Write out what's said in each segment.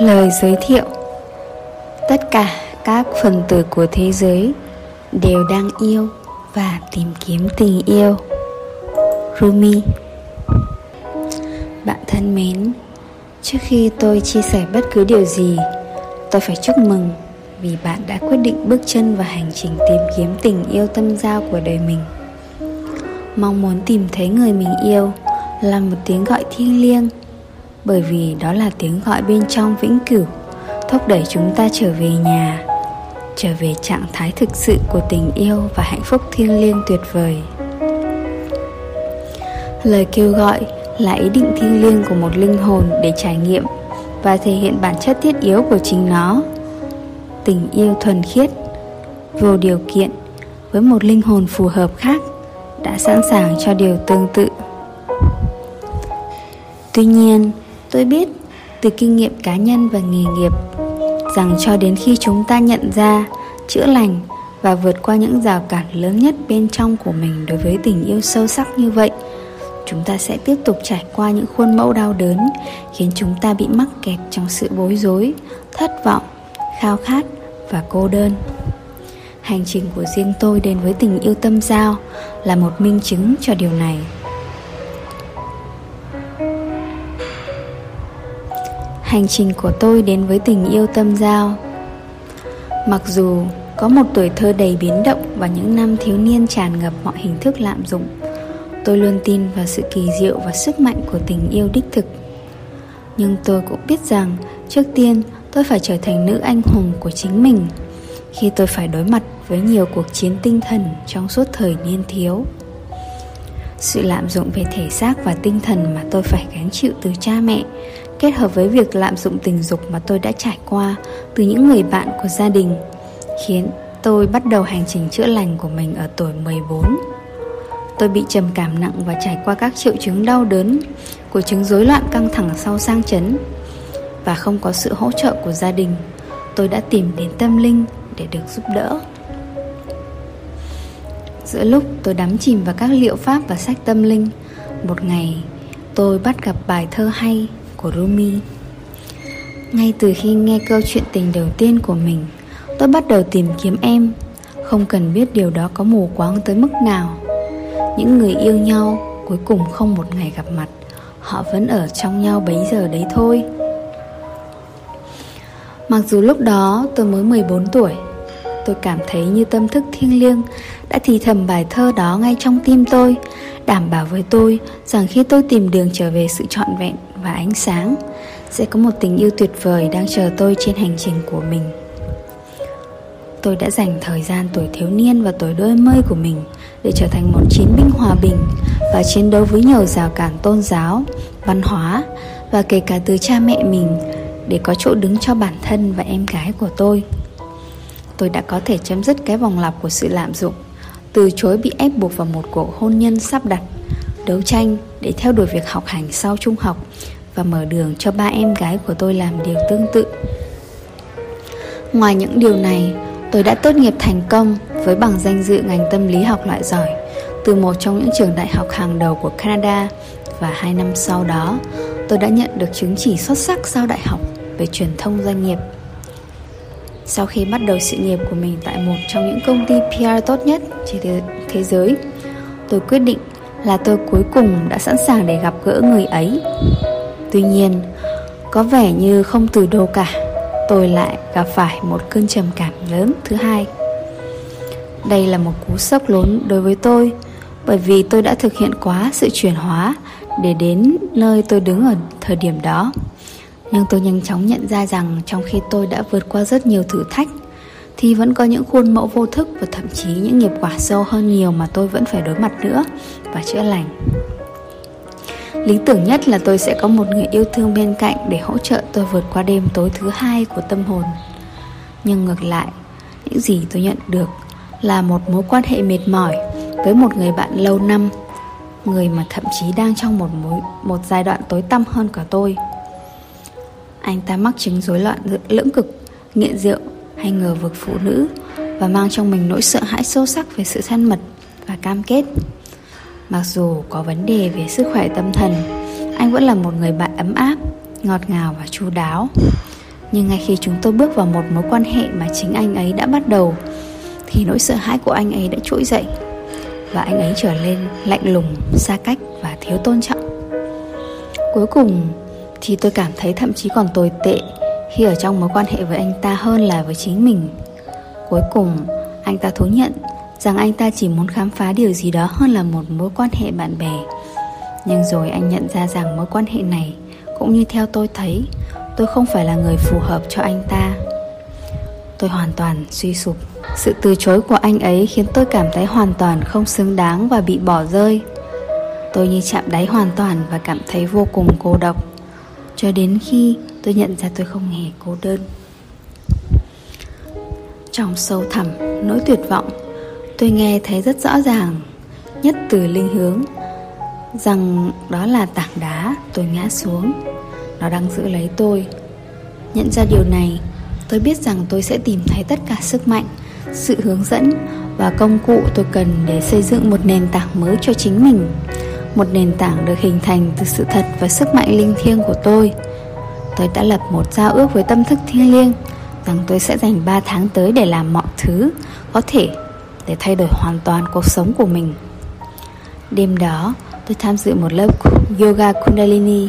Lời giới thiệu Tất cả các phần tử của thế giới đều đang yêu và tìm kiếm tình yêu Rumi Bạn thân mến, trước khi tôi chia sẻ bất cứ điều gì, tôi phải chúc mừng vì bạn đã quyết định bước chân vào hành trình tìm kiếm tình yêu tâm giao của đời mình. Mong muốn tìm thấy người mình yêu là một tiếng gọi thiêng liêng bởi vì đó là tiếng gọi bên trong vĩnh cửu, thúc đẩy chúng ta trở về nhà, trở về trạng thái thực sự của tình yêu và hạnh phúc thiêng liêng tuyệt vời. Lời kêu gọi là ý định thiêng liêng của một linh hồn để trải nghiệm và thể hiện bản chất thiết yếu của chính nó. Tình yêu thuần khiết, vô điều kiện với một linh hồn phù hợp khác đã sẵn sàng cho điều tương tự. Tuy nhiên tôi biết từ kinh nghiệm cá nhân và nghề nghiệp rằng cho đến khi chúng ta nhận ra chữa lành và vượt qua những rào cản lớn nhất bên trong của mình đối với tình yêu sâu sắc như vậy, chúng ta sẽ tiếp tục trải qua những khuôn mẫu đau đớn khiến chúng ta bị mắc kẹt trong sự bối rối, thất vọng, khao khát và cô đơn. Hành trình của riêng tôi đến với tình yêu tâm giao là một minh chứng cho điều này. Hành trình của tôi đến với tình yêu tâm giao. Mặc dù có một tuổi thơ đầy biến động và những năm thiếu niên tràn ngập mọi hình thức lạm dụng, tôi luôn tin vào sự kỳ diệu và sức mạnh của tình yêu đích thực. Nhưng tôi cũng biết rằng trước tiên tôi phải trở thành nữ anh hùng của chính mình, khi tôi phải đối mặt với nhiều cuộc chiến tinh thần trong suốt thời niên thiếu. Sự lạm dụng về thể xác và tinh thần mà tôi phải gánh chịu từ cha mẹ kết hợp với việc lạm dụng tình dục mà tôi đã trải qua từ những người bạn của gia đình khiến tôi bắt đầu hành trình chữa lành của mình ở tuổi 14. Tôi bị trầm cảm nặng và trải qua các triệu chứng đau đớn của chứng rối loạn căng thẳng sau sang chấn và không có sự hỗ trợ của gia đình. Tôi đã tìm đến tâm linh để được giúp đỡ. Giữa lúc tôi đắm chìm vào các liệu pháp và sách tâm linh, một ngày tôi bắt gặp bài thơ hay của Rumi. Ngay từ khi nghe câu chuyện tình đầu tiên của mình, tôi bắt đầu tìm kiếm em, không cần biết điều đó có mù quáng tới mức nào. Những người yêu nhau cuối cùng không một ngày gặp mặt, họ vẫn ở trong nhau bấy giờ đấy thôi. Mặc dù lúc đó tôi mới 14 tuổi, tôi cảm thấy như tâm thức thiêng liêng. Đã thì thầm bài thơ đó ngay trong tim tôi, đảm bảo với tôi rằng khi tôi tìm đường trở về sự trọn vẹn và ánh sáng sẽ có một tình yêu tuyệt vời đang chờ tôi trên hành trình của mình. Tôi đã dành thời gian tuổi thiếu niên và tuổi đôi mươi của mình để trở thành một chiến binh hòa bình và chiến đấu với nhiều rào cản tôn giáo văn hóa và kể cả từ cha mẹ mình để có chỗ đứng cho bản thân và em gái của tôi tôi đã có thể chấm dứt cái vòng lặp của sự lạm dụng từ chối bị ép buộc vào một cuộc hôn nhân sắp đặt đấu tranh để theo đuổi việc học hành sau trung học và mở đường cho ba em gái của tôi làm điều tương tự. Ngoài những điều này, tôi đã tốt nghiệp thành công với bằng danh dự ngành tâm lý học loại giỏi từ một trong những trường đại học hàng đầu của Canada và hai năm sau đó, tôi đã nhận được chứng chỉ xuất sắc sau đại học về truyền thông doanh nghiệp. Sau khi bắt đầu sự nghiệp của mình tại một trong những công ty PR tốt nhất trên thế giới, tôi quyết định là tôi cuối cùng đã sẵn sàng để gặp gỡ người ấy. Tuy nhiên có vẻ như không từ đâu cả tôi lại gặp phải một cơn trầm cảm lớn thứ hai. Đây là một cú sốc lớn đối với tôi bởi vì tôi đã thực hiện quá sự chuyển hóa để đến nơi tôi đứng ở thời điểm đó nhưng tôi nhanh chóng nhận ra rằng trong khi tôi đã vượt qua rất nhiều thử thách, thì vẫn có những khuôn mẫu vô thức và thậm chí những nghiệp quả sâu hơn nhiều mà tôi vẫn phải đối mặt nữa và chữa lành. Lý tưởng nhất là tôi sẽ có một người yêu thương bên cạnh để hỗ trợ tôi vượt qua đêm tối thứ hai của tâm hồn. Nhưng ngược lại, những gì tôi nhận được là một mối quan hệ mệt mỏi với một người bạn lâu năm, người mà thậm chí đang trong một mối, một giai đoạn tối tăm hơn cả tôi anh ta mắc chứng rối loạn lưỡng cực nghiện rượu hay ngờ vực phụ nữ và mang trong mình nỗi sợ hãi sâu sắc về sự thân mật và cam kết. Mặc dù có vấn đề về sức khỏe tâm thần anh vẫn là một người bạn ấm áp ngọt ngào và chu đáo. Nhưng ngay khi chúng tôi bước vào một mối quan hệ mà chính anh ấy đã bắt đầu Thì nỗi sợ hãi của anh ấy đã trỗi dậy Và anh ấy trở lên lạnh lùng, xa cách và thiếu tôn trọng. Cuối cùng thì tôi cảm thấy thậm chí còn tồi tệ Khi ở trong mối quan hệ với anh ta hơn là với chính mình. Cuối cùng, anh ta thú nhận rằng anh ta chỉ muốn khám phá điều gì đó hơn là một mối quan hệ bạn bè. Nhưng rồi anh nhận ra rằng mối quan hệ này, cũng như theo tôi thấy, tôi không phải là người phù hợp cho anh ta. Tôi hoàn toàn suy sụp. Sự từ chối của anh ấy khiến tôi cảm thấy hoàn toàn không xứng đáng và bị bỏ rơi. Tôi như chạm đáy hoàn toàn và cảm thấy vô cùng cô độc cho đến khi tôi nhận ra tôi không hề cô đơn. Trong sâu thẳm nỗi tuyệt vọng, tôi nghe thấy rất rõ ràng, nhất từ linh hướng, rằng đó là tảng đá tôi ngã xuống. Nó đang giữ lấy tôi. Nhận ra điều này, tôi biết rằng tôi sẽ tìm thấy tất cả sức mạnh, sự hướng dẫn và công cụ tôi cần để xây dựng một nền tảng mới cho chính mình một nền tảng được hình thành từ sự thật và sức mạnh linh thiêng của tôi. Tôi đã lập một giao ước với tâm thức thiêng liêng rằng tôi sẽ dành 3 tháng tới để làm mọi thứ có thể để thay đổi hoàn toàn cuộc sống của mình. Đêm đó, tôi tham dự một lớp yoga kundalini,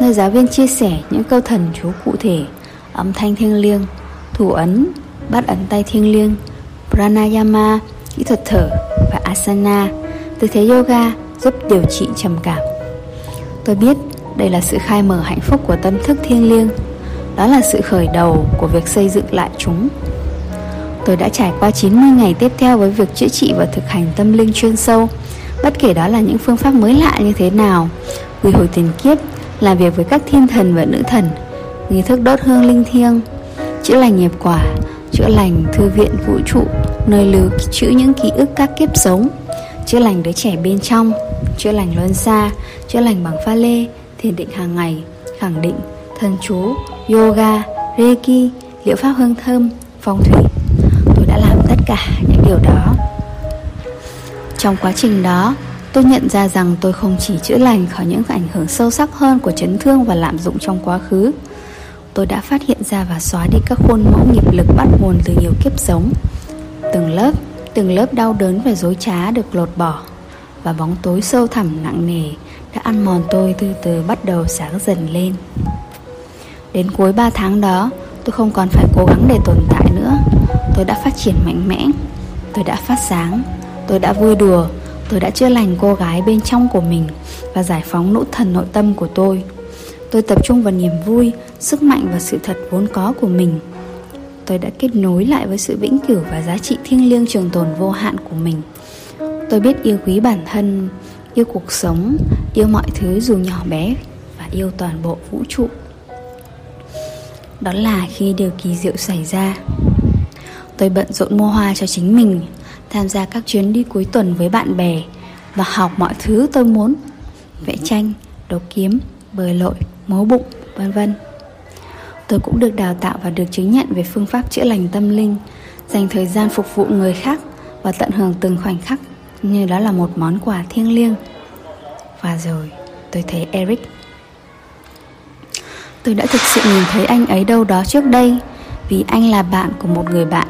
nơi giáo viên chia sẻ những câu thần chú cụ thể, âm thanh thiêng liêng, thủ ấn, bắt ấn tay thiêng liêng, pranayama, kỹ thuật thở và asana tư thế yoga giúp điều trị trầm cảm. Tôi biết đây là sự khai mở hạnh phúc của tâm thức thiêng liêng. Đó là sự khởi đầu của việc xây dựng lại chúng. Tôi đã trải qua 90 ngày tiếp theo với việc chữa trị và thực hành tâm linh chuyên sâu. Bất kể đó là những phương pháp mới lạ như thế nào Quy hồi tiền kiếp, làm việc với các thiên thần và nữ thần Nghi thức đốt hương linh thiêng Chữa lành nghiệp quả, chữa lành thư viện vũ trụ Nơi lưu trữ những ký ức các kiếp sống. Chữa lành đứa trẻ bên trong, Chữa lành luân xa, Chữa lành bằng pha lê, Thiền định hàng ngày, Khẳng định Thần chú, Yoga, Reiki, Liệu pháp hương thơm, Phong thủy. Tôi đã làm tất cả những điều đó. Trong quá trình đó, tôi nhận ra rằng tôi không chỉ chữa lành khỏi những ảnh hưởng sâu sắc hơn của chấn thương và lạm dụng trong quá khứ, tôi đã phát hiện ra và xóa đi các khuôn mẫu nghiệp lực bắt nguồn từ nhiều kiếp sống. Từng lớp từng lớp đau đớn và dối trá được lột bỏ. Và bóng tối sâu thẳm nặng nề đã ăn mòn tôi từ từ bắt đầu sáng dần lên. Đến cuối 3 tháng đó, tôi không còn phải cố gắng để tồn tại nữa. Tôi đã phát triển mạnh mẽ, tôi đã phát sáng, tôi đã vui đùa, tôi đã chữa lành cô gái bên trong của mình và giải phóng nỗi thần nội tâm của tôi. Tôi tập trung vào niềm vui, sức mạnh và sự thật vốn có của mình tôi đã kết nối lại với sự vĩnh cửu và giá trị thiêng liêng trường tồn vô hạn của mình. Tôi biết yêu quý bản thân yêu cuộc sống yêu mọi thứ dù nhỏ bé và yêu toàn bộ vũ trụ. Đó là khi điều kỳ diệu xảy ra. Tôi bận rộn mua hoa cho chính mình Tham gia các chuyến đi cuối tuần với bạn bè Và học mọi thứ tôi muốn Vẽ tranh, đấu kiếm, bơi lội, múa bụng, vân vân. Tôi cũng được đào tạo và được chứng nhận về phương pháp chữa lành tâm linh, Dành thời gian phục vụ người khác Và tận hưởng từng khoảnh khắc Như đó là một món quà thiêng liêng. Và rồi, tôi thấy Eric. Tôi đã thực sự nhìn thấy anh ấy đâu đó trước đây, Vì anh là bạn của một người bạn.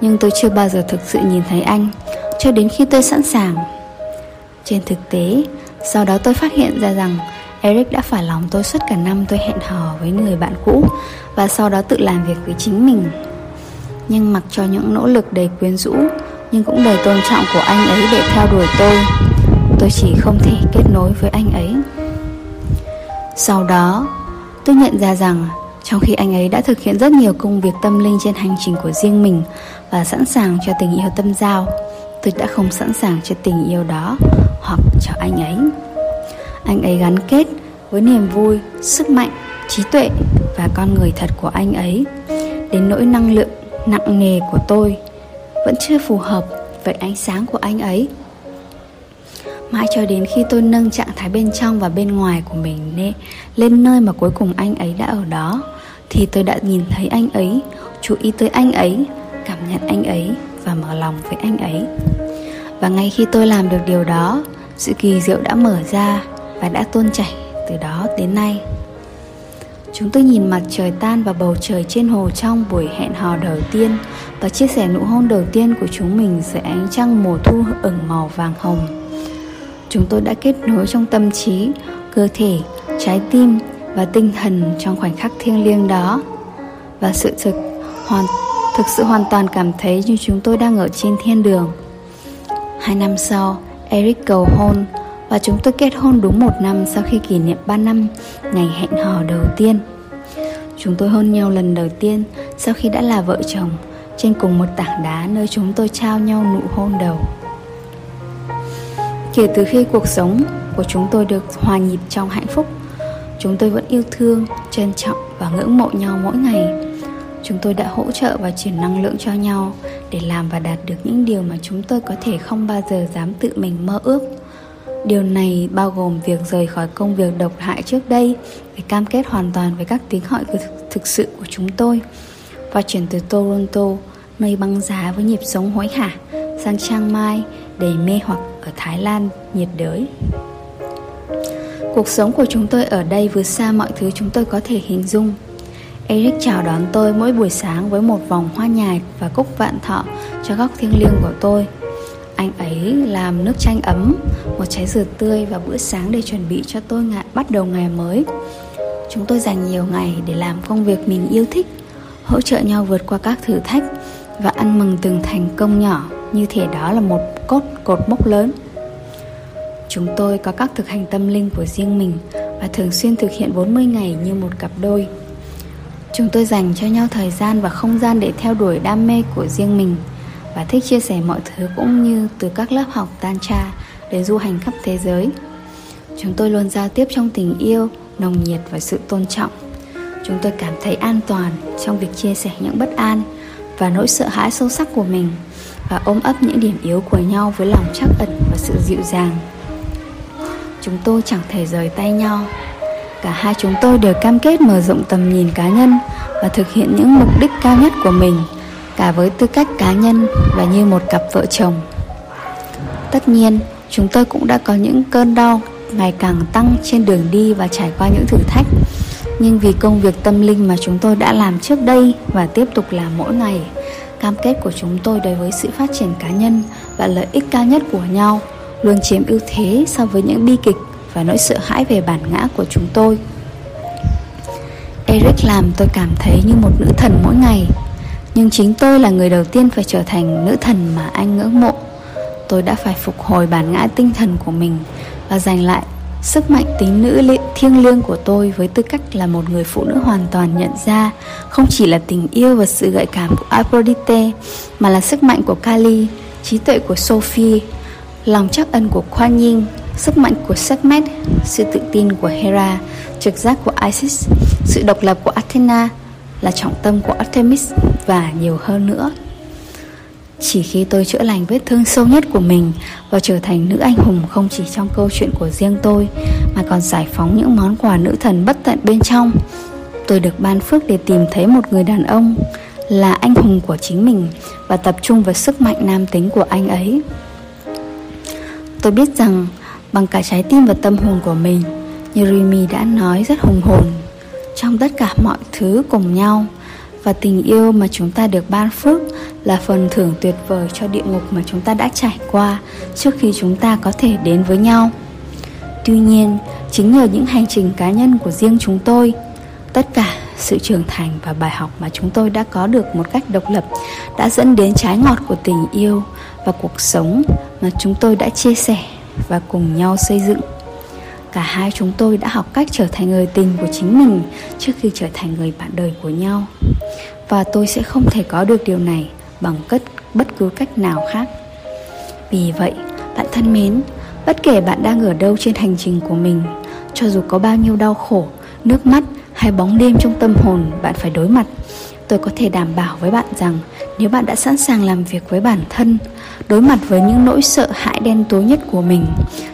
Nhưng tôi chưa bao giờ thực sự nhìn thấy anh, cho đến khi tôi sẵn sàng. Trên thực tế, sau đó tôi phát hiện ra rằng eric đã phải lòng tôi suốt cả năm tôi hẹn hò với người bạn cũ và sau đó tự làm việc với chính mình. Nhưng mặc cho những nỗ lực đầy quyến rũ, nhưng cũng đầy tôn trọng của anh ấy để theo đuổi tôi tôi chỉ không thể kết nối với anh ấy. Sau đó, tôi nhận ra rằng trong khi anh ấy đã thực hiện rất nhiều công việc tâm linh trên hành trình của riêng mình và sẵn sàng cho tình yêu tâm giao, tôi đã không sẵn sàng cho tình yêu đó hoặc cho anh ấy anh ấy gắn kết với niềm vui, sức mạnh, trí tuệ và con người thật của anh ấy. Đến nỗi năng lượng, nặng nề của tôi vẫn chưa phù hợp với ánh sáng của anh ấy. Mãi cho đến khi tôi nâng trạng thái bên trong và bên ngoài của mình lên nơi mà cuối cùng anh ấy đã ở đó, thì tôi đã nhìn thấy anh ấy, chú ý tới anh ấy, cảm nhận anh ấy và mở lòng với anh ấy. Và ngay khi tôi làm được điều đó, sự kỳ diệu đã mở ra và đã tuôn chảy từ đó đến nay Chúng tôi nhìn mặt trời tan và bầu trời trên hồ trong buổi hẹn hò đầu tiên và chia sẻ nụ hôn đầu tiên của chúng mình dưới ánh trăng mùa thu ửng màu vàng hồng. Chúng tôi đã kết nối trong tâm trí, cơ thể, trái tim và tinh thần trong khoảnh khắc thiêng liêng đó. Và sự thực hoàn thực sự hoàn toàn cảm thấy như chúng tôi đang ở trên thiên đường. Hai năm sau, Eric cầu hôn và chúng tôi kết hôn đúng một năm sau khi kỷ niệm 3 năm ngày hẹn hò đầu tiên. Chúng tôi hôn nhau lần đầu tiên sau khi đã là vợ chồng trên cùng một tảng đá nơi chúng tôi trao nhau nụ hôn đầu. Kể từ khi cuộc sống của chúng tôi được hòa nhịp trong hạnh phúc, chúng tôi vẫn yêu thương, trân trọng và ngưỡng mộ nhau mỗi ngày. Chúng tôi đã hỗ trợ và chuyển năng lượng cho nhau để làm và đạt được những điều mà chúng tôi có thể không bao giờ dám tự mình mơ ước Điều này bao gồm việc rời khỏi công việc độc hại trước đây để cam kết hoàn toàn với các tiếng gọi thực sự của chúng tôi và chuyển từ Toronto, nơi băng giá với nhịp sống hối hả, sang Chiang Mai đầy mê hoặc ở Thái Lan nhiệt đới. Cuộc sống của chúng tôi ở đây vượt xa mọi thứ chúng tôi có thể hình dung. Eric chào đón tôi mỗi buổi sáng với một vòng hoa nhài và cúc vạn thọ cho góc thiêng liêng của tôi anh ấy làm nước chanh ấm, một trái dừa tươi và bữa sáng để chuẩn bị cho tôi ngại bắt đầu ngày mới. Chúng tôi dành nhiều ngày để làm công việc mình yêu thích, hỗ trợ nhau vượt qua các thử thách và ăn mừng từng thành công nhỏ như thể đó là một cốt cột mốc lớn. Chúng tôi có các thực hành tâm linh của riêng mình và thường xuyên thực hiện 40 ngày như một cặp đôi. Chúng tôi dành cho nhau thời gian và không gian để theo đuổi đam mê của riêng mình – và thích chia sẻ mọi thứ cũng như từ các lớp học tantra đến du hành khắp thế giới. Chúng tôi luôn giao tiếp trong tình yêu, nồng nhiệt và sự tôn trọng. Chúng tôi cảm thấy an toàn trong việc chia sẻ những bất an và nỗi sợ hãi sâu sắc của mình và ôm ấp những điểm yếu của nhau với lòng trắc ẩn và sự dịu dàng. Chúng tôi chẳng thể rời tay nhau. Cả hai chúng tôi đều cam kết mở rộng tầm nhìn cá nhân và thực hiện những mục đích cao nhất của mình cả với tư cách cá nhân và như một cặp vợ chồng. Tất nhiên, chúng tôi cũng đã có những cơn đau ngày càng tăng trên đường đi và trải qua những thử thách. Nhưng vì công việc tâm linh mà chúng tôi đã làm trước đây và tiếp tục làm mỗi ngày, cam kết của chúng tôi đối với sự phát triển cá nhân và lợi ích cao nhất của nhau luôn chiếm ưu thế so với những bi kịch và nỗi sợ hãi về bản ngã của chúng tôi. Eric làm tôi cảm thấy như một nữ thần mỗi ngày nhưng chính tôi là người đầu tiên phải trở thành nữ thần mà anh ngưỡng mộ. Tôi đã phải phục hồi bản ngã tinh thần của mình và giành lại sức mạnh tính nữ thiêng liêng của tôi với tư cách là một người phụ nữ hoàn toàn nhận ra không chỉ là tình yêu và sự gợi cảm của Aphrodite mà là sức mạnh của Kali, trí tuệ của Sophie, lòng chắc ân của Kuan Yin, sức mạnh của Sekhmet, sự tự tin của Hera, trực giác của Isis, sự độc lập của Athena là trọng tâm của Artemis và nhiều hơn nữa. Chỉ khi tôi chữa lành vết thương sâu nhất của mình và trở thành nữ anh hùng không chỉ trong câu chuyện của riêng tôi mà còn giải phóng những món quà nữ thần bất tận bên trong, tôi được ban phước để tìm thấy một người đàn ông là anh hùng của chính mình và tập trung vào sức mạnh nam tính của anh ấy. Tôi biết rằng bằng cả trái tim và tâm hồn của mình, như Rimi đã nói rất hùng hồn trong tất cả mọi thứ cùng nhau. Và tình yêu mà chúng ta được ban phước là phần thưởng tuyệt vời cho địa ngục mà chúng ta đã trải qua trước khi chúng ta có thể đến với nhau. Tuy nhiên, chính nhờ những hành trình cá nhân của riêng chúng tôi, tất cả sự trưởng thành và bài học mà chúng tôi đã có được một cách độc lập đã dẫn đến trái ngọt của tình yêu và cuộc sống mà chúng tôi đã chia sẻ và cùng nhau xây dựng cả hai chúng tôi đã học cách trở thành người tình của chính mình trước khi trở thành người bạn đời của nhau. Và tôi sẽ không thể có được điều này bằng cất, bất cứ cách nào khác. Vì vậy, bạn thân mến, bất kể bạn đang ở đâu trên hành trình của mình, cho dù có bao nhiêu đau khổ, nước mắt hay bóng đêm trong tâm hồn bạn phải đối mặt, tôi có thể đảm bảo với bạn rằng nếu bạn đã sẵn sàng làm việc với bản thân, đối mặt với những nỗi sợ hãi đen tối nhất của mình,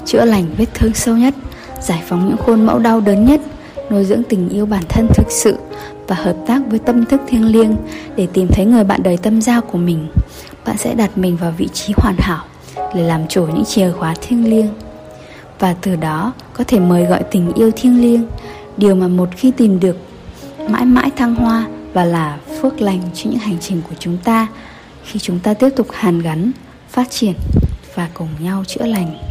chữa lành vết thương sâu nhất giải phóng những khuôn mẫu đau đớn nhất, nuôi dưỡng tình yêu bản thân thực sự và hợp tác với tâm thức thiêng liêng để tìm thấy người bạn đời tâm giao của mình. Bạn sẽ đặt mình vào vị trí hoàn hảo để làm chủ những chìa khóa thiêng liêng. Và từ đó có thể mời gọi tình yêu thiêng liêng, điều mà một khi tìm được, mãi mãi thăng hoa và là phước lành cho những hành trình của chúng ta khi chúng ta tiếp tục hàn gắn, phát triển và cùng nhau chữa lành.